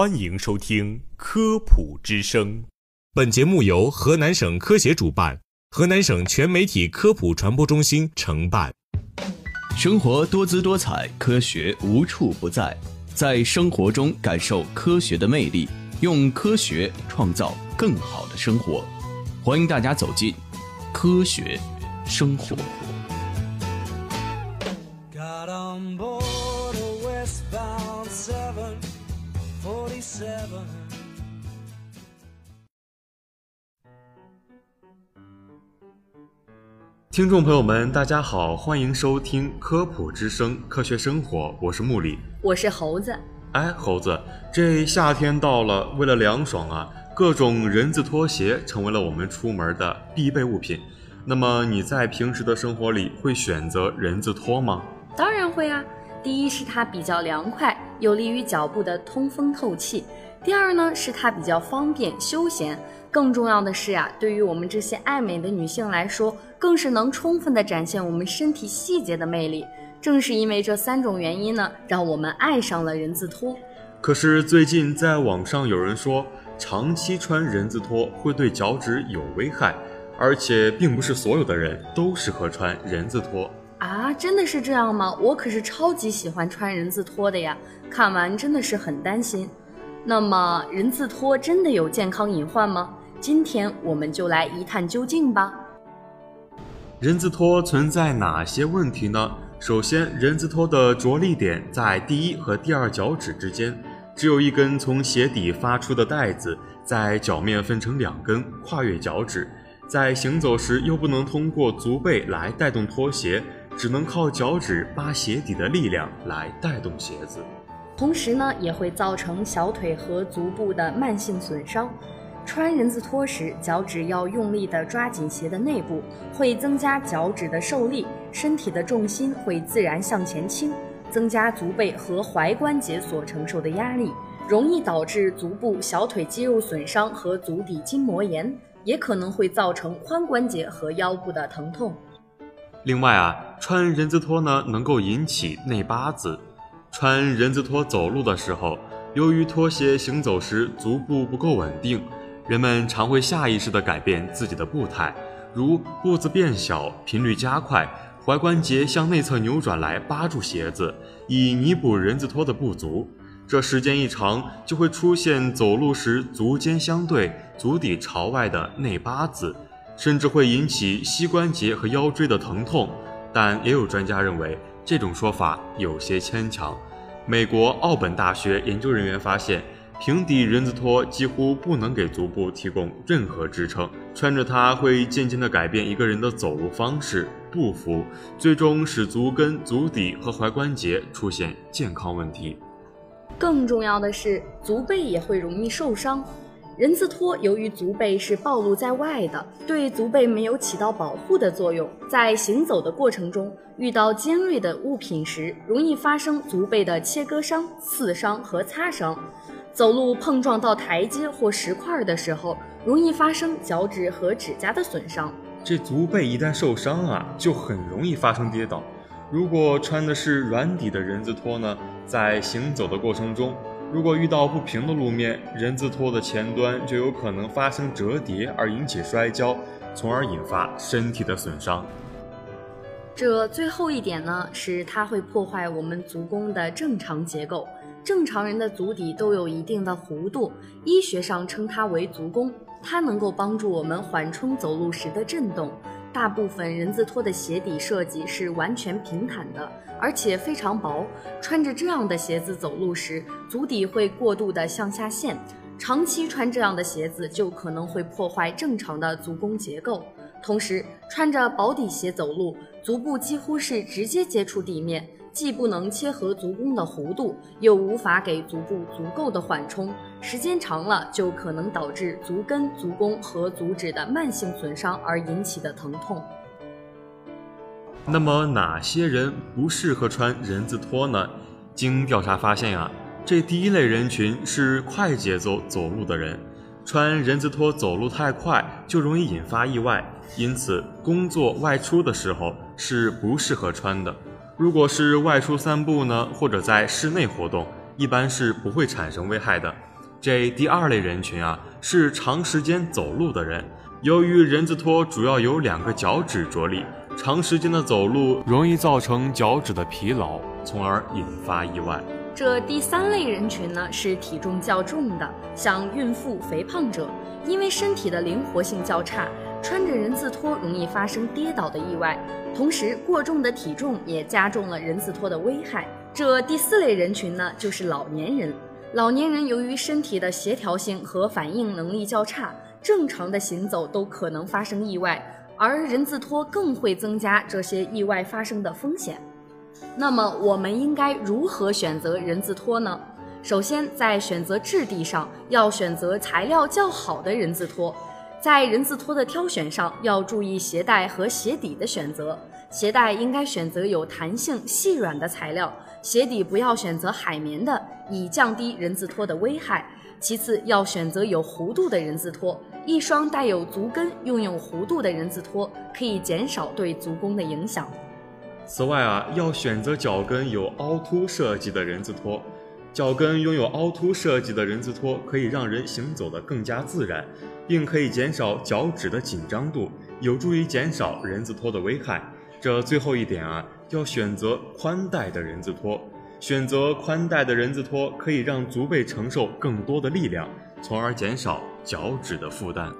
欢迎收听《科普之声》。本节目由河南省科协主办，河南省全媒体科普传播中心承办。生活多姿多彩，科学无处不在，在生活中感受科学的魅力，用科学创造更好的生活。欢迎大家走进科学生活。Got on board a westbound 747. 听众朋友们，大家好，欢迎收听科普之声科学生活，我是木里。我是猴子，哎，猴子，这夏天到了，为了凉爽啊，各种人字拖鞋成为了我们出门的必备物品。那么你在平时的生活里会选择人字拖吗？当然会啊。第一是它比较凉快，有利于脚部的通风透气；第二呢是它比较方便休闲。更重要的是呀、对于我们这些爱美的女性来说，更是能充分的展现我们身体细节的魅力。正是因为这三种原因呢，让我们爱上了人字拖。可是最近在网上有人说，长期穿人字拖会对脚趾有危害，而且并不是所有的人都适合穿人字拖。啊，真的是这样吗？我可是超级喜欢穿人字拖的呀！看完真的是很担心。那么，人字拖真的有健康隐患吗？今天我们就来一探究竟吧。人字拖存在哪些问题呢？首先，人字拖的着力点在第一和第二脚趾之间，只有一根从鞋底发出的带子，在脚面分成两根，跨越脚趾。在行走时又不能通过足背来带动拖鞋，只能靠脚趾扒鞋底的力量来带动鞋子。同时呢，也会造成小腿和足部的慢性损伤。穿人字拖时，脚趾要用力地抓紧鞋的内部，会增加脚趾的受力，身体的重心会自然向前倾，增加足背和踝关节所承受的压力，容易导致足部小腿肌肉损伤和足底筋膜炎，也可能会造成髋关节和腰部的疼痛。另外啊，穿人字拖呢能够引起内八字。穿人字拖走路的时候，由于拖鞋行走时足部不够稳定，人们常会下意识地改变自己的步态，如步子变小、频率加快、踝关节向内侧扭转来扒住鞋子，以弥补人字拖的不足。这时间一长，就会出现走路时足尖相对、足底朝外的内八字，甚至会引起膝关节和腰椎的疼痛。但也有专家认为，这种说法有些牵强。美国奥本大学研究人员发现，平底人字拖几乎不能给足部提供任何支撑，穿着它会渐渐地改变一个人的走路方式、步幅，最终使足跟、足底和踝关节出现健康问题。更重要的是，足背也会容易受伤。人字拖由于足背是暴露在外的，对足背没有起到保护的作用，在行走的过程中遇到尖锐的物品时，容易发生足背的切割伤、刺伤和擦伤。走路碰撞到台阶或石块的时候，容易发生脚趾和指甲的损伤。这足背一旦受伤啊，就很容易发生跌倒。如果穿的是软底的人字拖呢，在行走的过程中，如果遇到不平的路面，人字拖的前端就有可能发生折叠而引起摔跤，从而引发身体的损伤。这最后一点呢，是它会破坏我们足弓的正常结构。正常人的足底都有一定的弧度，医学上称它为足弓，它能够帮助我们缓冲走路时的震动。大部分人字拖的鞋底设计是完全平坦的，而且非常薄。穿着这样的鞋子走路时，足底会过度的向下陷，长期穿这样的鞋子就可能会破坏正常的足弓结构。同时，穿着薄底鞋走路，足部几乎是直接接触地面，既不能切合足弓的弧度，又无法给足部足够的缓冲。时间长了，就可能导致足跟、足弓和足趾的慢性损伤而引起的疼痛。那么哪些人不适合穿人字拖呢？经调查发现啊，这第一类人群是快节奏走路的人，穿人字拖走路太快就容易引发意外，因此工作外出的时候是不适合穿的。如果是外出散步呢，或者在室内活动，一般是不会产生危害的。这第二类人群啊，是长时间走路的人。由于人字拖主要由两个脚趾着力，长时间的走路容易造成脚趾的疲劳，从而引发意外。这第三类人群呢，是体重较重的，像孕妇、肥胖者，因为身体的灵活性较差，穿着人字拖容易发生跌倒的意外。同时，过重的体重也加重了人字拖的危害。这第四类人群呢，就是老年人。老年人由于身体的协调性和反应能力较差，正常的行走都可能发生意外，而人字拖更会增加这些意外发生的风险。那么，我们应该如何选择人字拖呢？首先，在选择质地上，要选择材料较好的人字拖。在人字拖的挑选上，要注意鞋带和鞋底的选择。鞋带应该选择有弹性、细软的材料，鞋底不要选择海绵的，以降低人字拖的危害。其次，要选择有弧度的人字拖，一双带有足跟、拥有弧度的人字拖，可以减少对足弓的影响。此外啊，要选择脚跟有凹凸设计的人字拖。脚跟拥有凹凸设计的人字拖，可以让人行走得更加自然，并可以减少脚趾的紧张度，有助于减少人字拖的危害。这最后一点啊，要选择宽带的人字拖。选择宽带的人字拖，可以让足背承受更多的力量，从而减少脚趾的负担。